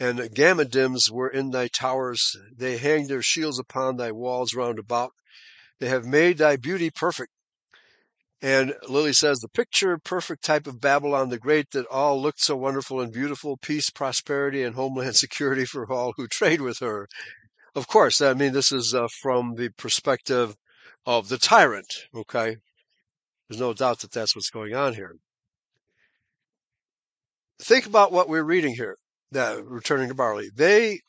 [SPEAKER 1] and Gammadims were in thy towers. They hang their shields upon thy walls round about. They have made thy beauty perfect. And Lily says, the picture perfect type of Babylon the Great that all looked so wonderful and beautiful, peace, prosperity, and homeland security for all who trade with her. Of course, I mean, this is uh, from the perspective of the tyrant, okay? There's no doubt that that's what's going on here. Think about what we're reading here that returning to barley. They,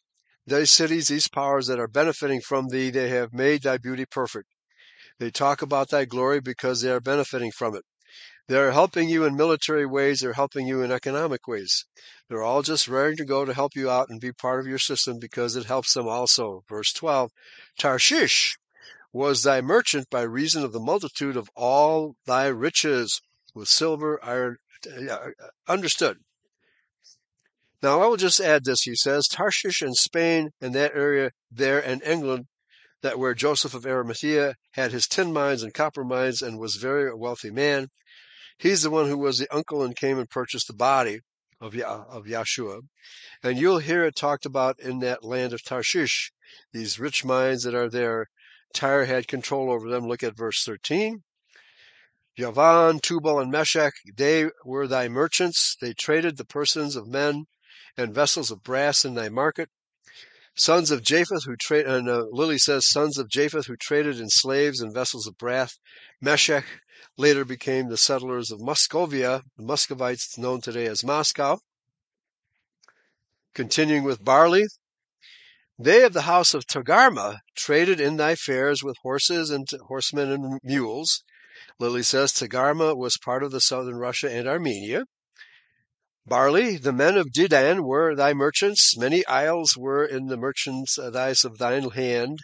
[SPEAKER 1] those cities, these powers that are benefiting from thee, they have made thy beauty perfect. They talk about thy glory because they are benefiting from it. They're helping you in military ways. They're helping you in economic ways. They're all just raring to go to help you out and be part of your system because it helps them also. Verse 12, Tarshish was thy merchant by reason of the multitude of all thy riches with silver, iron, uh, understood. Now I will just add this, he says, Tarshish and Spain and that area there and England that where Joseph of Arimathea had his tin mines and copper mines and was very a wealthy man. He's the one who was the uncle and came and purchased the body of, ya- of Yahshua. And you'll hear it talked about in that land of Tarshish, these rich mines that are there. Tyre had control over them. Look at verse 13. Javan, Tubal, and Meshech, they were thy merchants. They traded the persons of men and vessels of brass in thy market. Sons of Japheth who trade, and uh, Lily says, sons of Japheth who traded in slaves and vessels of brass. Meshech later became the settlers of Muscovia, the Muscovites known today as Moscow. Continuing with barley, they of the house of Togarmah traded in thy fairs with horses and horsemen and mules. Lily says Togarmah was part of the southern Russia and Armenia. Barley, the men of Dedan were thy merchants. Many isles were in the merchandise of thine hand.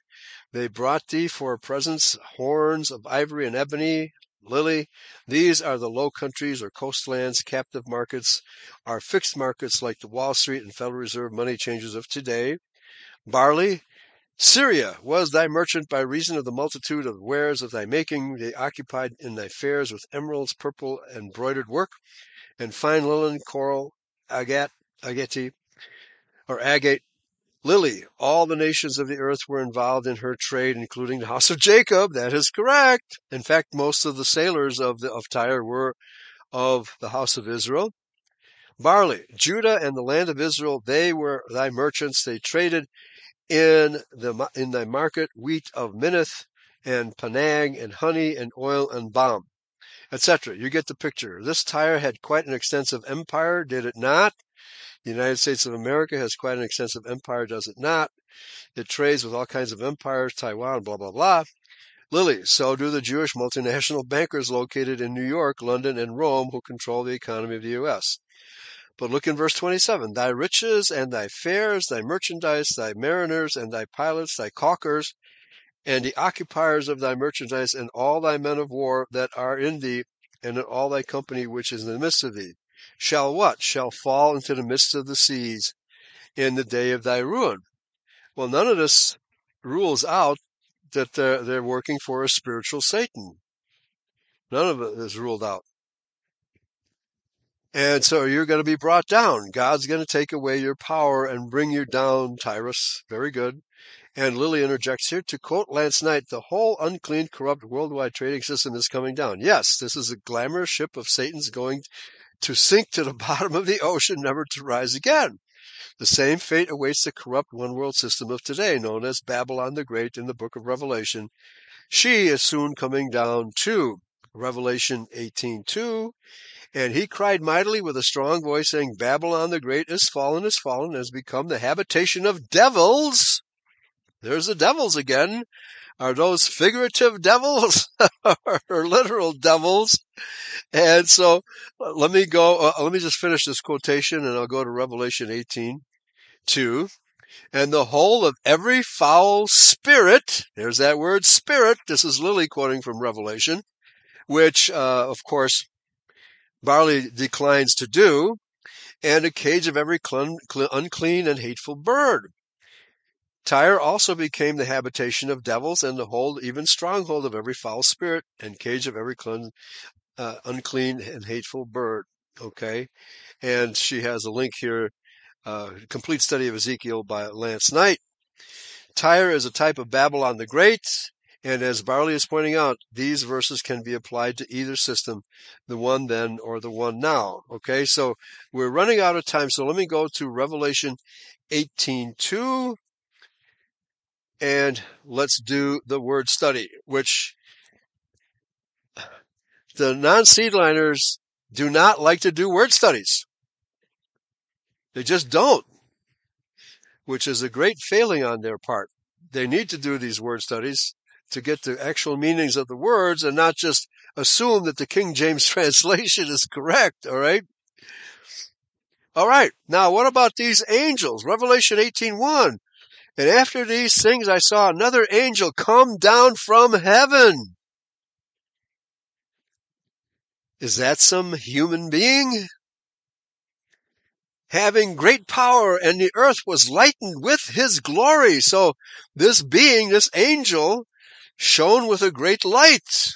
[SPEAKER 1] They brought thee for presents horns of ivory and ebony. Lily, these are the low countries or coastlands. Captive markets are fixed markets like the Wall Street and Federal Reserve money changers of today. Barley, Syria was thy merchant by reason of the multitude of wares of thy making. They occupied in thy fairs with emeralds, purple, embroidered work and fine linen, coral, agate, agate, or agate, lily. All the nations of the earth were involved in her trade, including the house of Jacob. That is correct. In fact, most of the sailors of the, of Tyre were of the house of Israel. Barley, Judah and the land of Israel, they were thy merchants. They traded in the in thy market wheat of Minnith and Pannag and honey and oil and balm etc. You get the picture. This Tyre had quite an extensive empire, did it not? The United States of America has quite an extensive empire, does it not? It trades with all kinds of empires, Taiwan, blah, blah, blah. Lily, so do the Jewish multinational bankers located in New York, London, and Rome who control the economy of the U.S. But look in verse 27. Thy riches and thy fairs, thy merchandise, thy mariners and thy pilots, thy caulkers, and the occupiers of thy merchandise, and all thy men of war that are in thee, and in all thy company which is in the midst of thee, shall what? Shall fall into the midst of the seas in the day of thy ruin. Well, none of this rules out that they're, they're working for a spiritual Satan. None of it is ruled out. And so you're going to be brought down. God's going to take away your power and bring you down, Tyrus. Very good. And Lily interjects here to quote Lance Knight, the whole unclean, corrupt worldwide trading system is coming down. Yes, this is a glamorous ship of Satan's going to sink to the bottom of the ocean, never to rise again. The same fate awaits the corrupt one world system of today, known as Babylon the Great in the book of Revelation. She is soon coming down too. Revelation 18:2 and he cried mightily with a strong voice saying Babylon the great is fallen is fallen has become the habitation of devils there's the devils again. Are those figurative devils or literal devils? And so let me go, uh, let me just finish this quotation and I'll go to Revelation 18, 2. And the whole of every foul spirit, there's that word spirit, this is Lily quoting from Revelation, which, uh, of course, Barley declines to do, and a cage of every unclean and hateful bird. Tyre also became the habitation of devils and the hold, even stronghold of every foul spirit and cage of every uh, unclean and hateful bird. Okay. And she has a link here, uh, complete study of Ezekiel by Lance Knight. Tyre is a type of Babylon the Great. And as Barley is pointing out, these verses can be applied to either system, the one then or the one now. Okay, so we're running out of time. So let me go to Revelation 18.2 and let's do the word study, which the non-seedliners do not like to do word studies. They just don't, which is a great failing on their part. They need to do these word studies to get the actual meanings of the words and not just assume that the King James translation is correct, alright? Alright, now what about these angels? Revelation 18.1. And after these things I saw another angel come down from heaven. Is that some human being? having great power, and the earth was lightened with his glory. So this being, this angel, shone with a great light.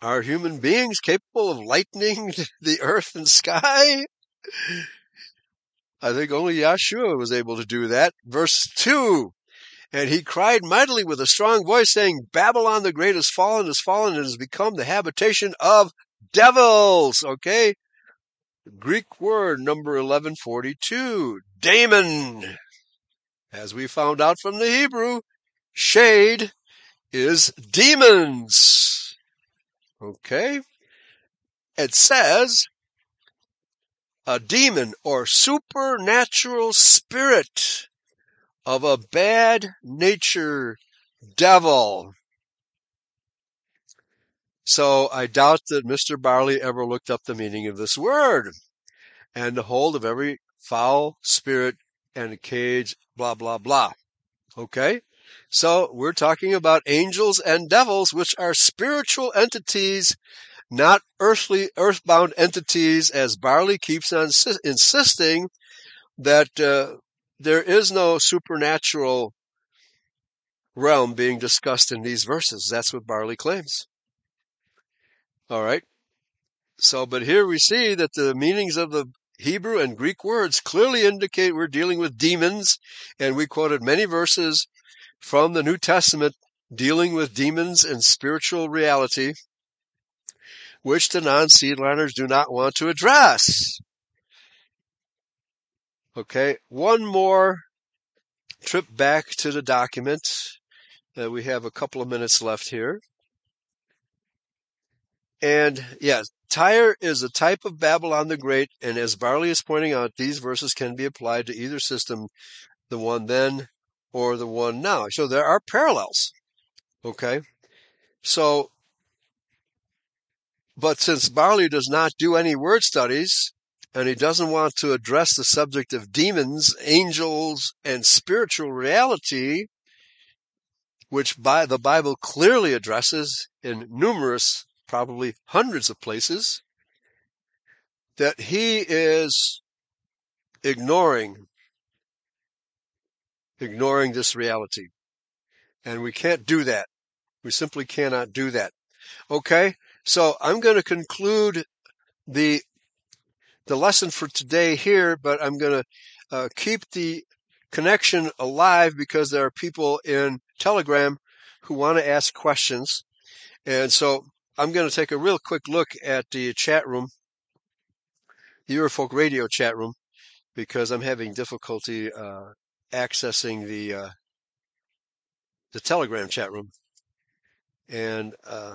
[SPEAKER 1] Are human beings capable of lightening the earth and sky? I think only Yeshua was able to do that. Verse 2 And he cried mightily with a strong voice, saying, Babylon the great has fallen, has fallen, and has become the habitation of devils. Okay? Greek word number 1142, daemon. As we found out from the Hebrew, shade is demons. Okay? It says a demon or supernatural spirit of a bad nature devil. So I doubt that Mr. Barley ever looked up the meaning of this word. And the hold of every foul spirit and cage, blah, blah, blah. Okay? So we're talking about angels and devils, which are spiritual entities, not earthly, earthbound entities, as Barley keeps on insisting that uh, there is no supernatural realm being discussed in these verses. That's what Barley claims. All right. So, but here we see that the meanings of the Hebrew and Greek words clearly indicate we're dealing with demons, and we quoted many verses from the New Testament dealing with demons and spiritual reality, which the non-seedliners do not want to address. Okay, one more trip back to the document. Uh, we have a couple of minutes left here. And yes, Tyre is a type of Babylon the Great, and as Barley is pointing out, these verses can be applied to either system, the one then or the one now. So there are parallels. Okay? So, but since Barley does not do any word studies, and he doesn't want to address the subject of demons, angels, and spiritual reality, which by the Bible clearly addresses in numerous probably hundreds of places, that he is ignoring, ignoring this reality. And we can't do that. We simply cannot do that. Okay? So I'm going to conclude the, the lesson for today here, but I'm going to uh, keep the connection alive because there are people in Telegram who want to ask questions. And so I'm going to take a real quick look at the chat room, the Eurofolk Radio chat room, because I'm having difficulty uh, accessing the uh, the Telegram chat room, and uh,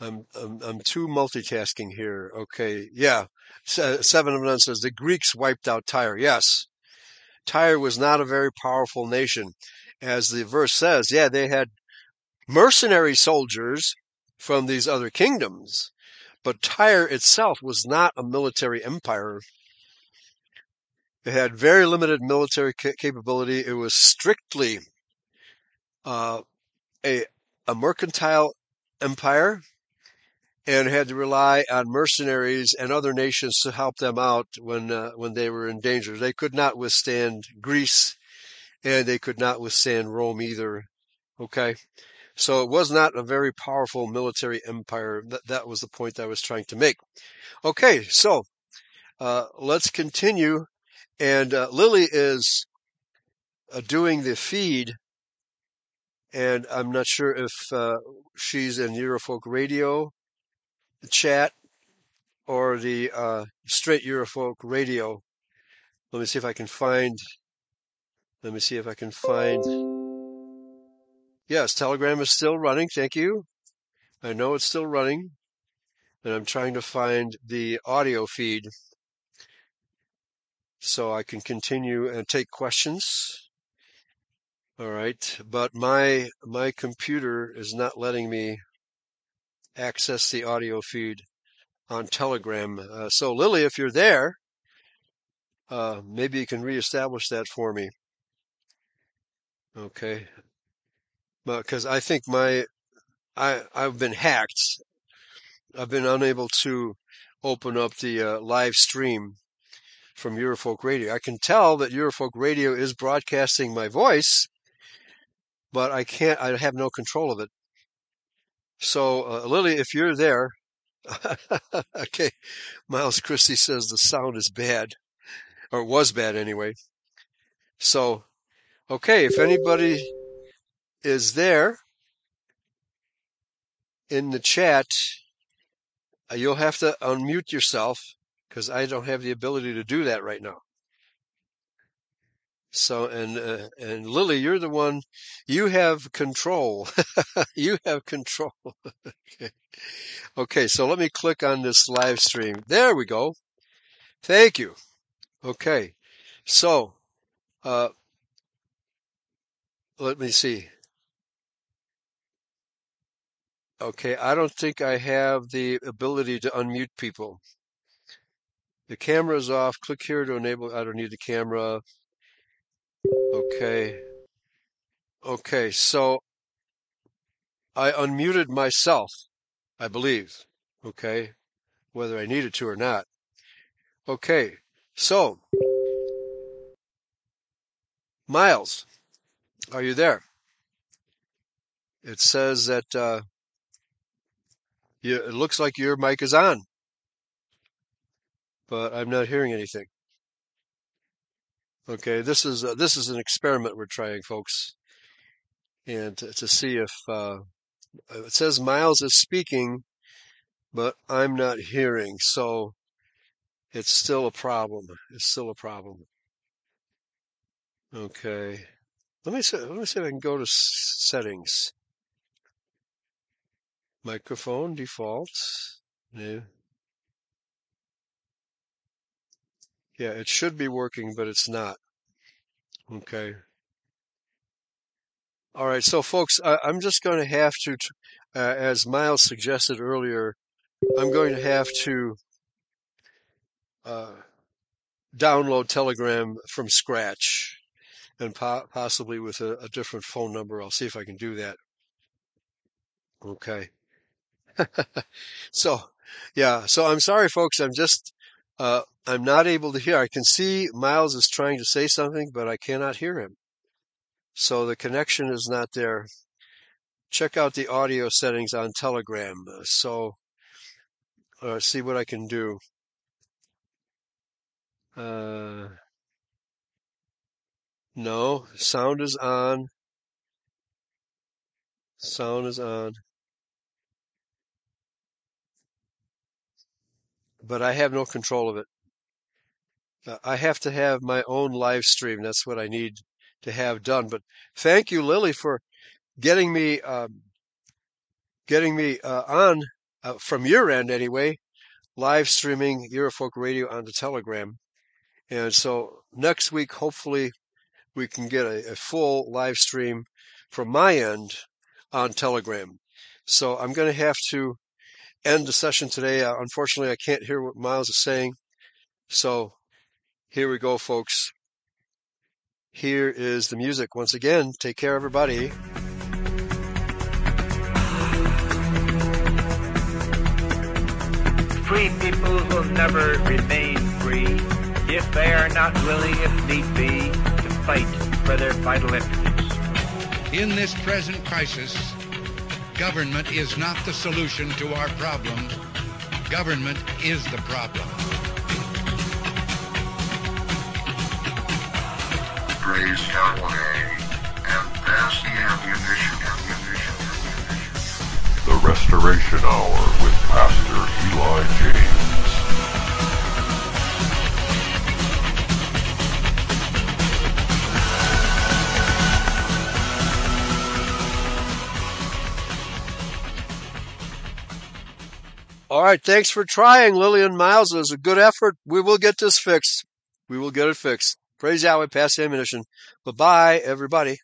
[SPEAKER 1] I'm, I'm I'm too multitasking here. Okay, yeah. Seven of None says the Greeks wiped out Tyre. Yes, Tyre was not a very powerful nation, as the verse says. Yeah, they had mercenary soldiers from these other kingdoms. But Tyre itself was not a military empire. It had very limited military capability. It was strictly uh, a, a mercantile empire and had to rely on mercenaries and other nations to help them out when uh, when they were in danger. They could not withstand Greece, and they could not withstand Rome either. Okay, so it was not a very powerful military empire. That, that was the point I was trying to make. Okay, so uh, let's continue. And uh, Lily is uh, doing the feed, and I'm not sure if uh, she's in Eurofolk Radio chat or the uh, straight Eurofolk Radio. Let me see if I can find. Let me see if I can find. Yes, Telegram is still running. Thank you. I know it's still running. And I'm trying to find the audio feed so I can continue and take questions. All right. But my, my computer is not letting me access the audio feed on Telegram. Uh, so Lily, if you're there, uh, maybe you can reestablish that for me. Okay because I think my I I've been hacked. I've been unable to open up the uh, live stream from Eurofolk Radio. I can tell that Eurofolk Radio is broadcasting my voice, but I can't, I have no control of it. So, uh, Lily, if you're there, okay, Miles Christie says the sound is bad, or was bad anyway. So, okay, if anybody is there in the chat, uh, you'll have to unmute yourself because I don't have the ability to do that right now. So and uh, and Lily, you're the one. You have control. you have control. okay. okay. So let me click on this live stream. There we go. Thank you. Okay. So, uh, let me see. Okay, I don't think I have the ability to unmute people. The camera is off. Click here to enable. I don't need the camera. Okay. Okay, so I unmuted myself, I believe. Okay, whether I needed to or not. Okay, so Miles, are you there? It says that uh, you, it looks like your mic is on but I'm not hearing anything. Okay, this is uh, this is an experiment we're trying, folks, and to, to see if uh, it says Miles is speaking, but I'm not hearing, so it's still a problem. It's still a problem. Okay, let me see. Let me see if I can go to settings. Microphone default. No. Yeah, it should be working, but it's not. Okay. All right, so folks, I, am just going to have to, uh, as Miles suggested earlier, I'm going to have to uh, download Telegram from scratch and po- possibly with a, a different phone number. I'll see if I can do that. Okay. so, yeah, so I'm sorry, folks. I'm just uh, I'm not able to hear. I can see Miles is trying to say something, but I cannot hear him. So the connection is not there. Check out the audio settings on Telegram. So, uh, see what I can do. Uh, no, sound is on. Sound is on. But I have no control of it. Uh, I have to have my own live stream. That's what I need to have done. But thank you, Lily, for getting me um, getting me uh, on uh, from your end anyway, live streaming Eurofolk Radio on the Telegram. And so next week, hopefully, we can get a, a full live stream from my end on Telegram. So I'm going to have to end the session today. Uh, unfortunately, I can't hear what Miles is saying. So here we go, folks. Here is the music. Once again, take care, everybody.
[SPEAKER 2] Free people will never remain free if they are not willing, if need be, to fight for their vital interests.
[SPEAKER 3] In this present crisis, Government is not the solution to our problem. Government is the problem.
[SPEAKER 4] Raise Callaway and pass the ammunition.
[SPEAKER 5] The Restoration Hour with Pastor Eli James.
[SPEAKER 1] All right. Thanks for trying, Lily and Miles. It was a good effort. We will get this fixed. We will get it fixed. Praise Yahweh, pass the ammunition. Bye bye, everybody.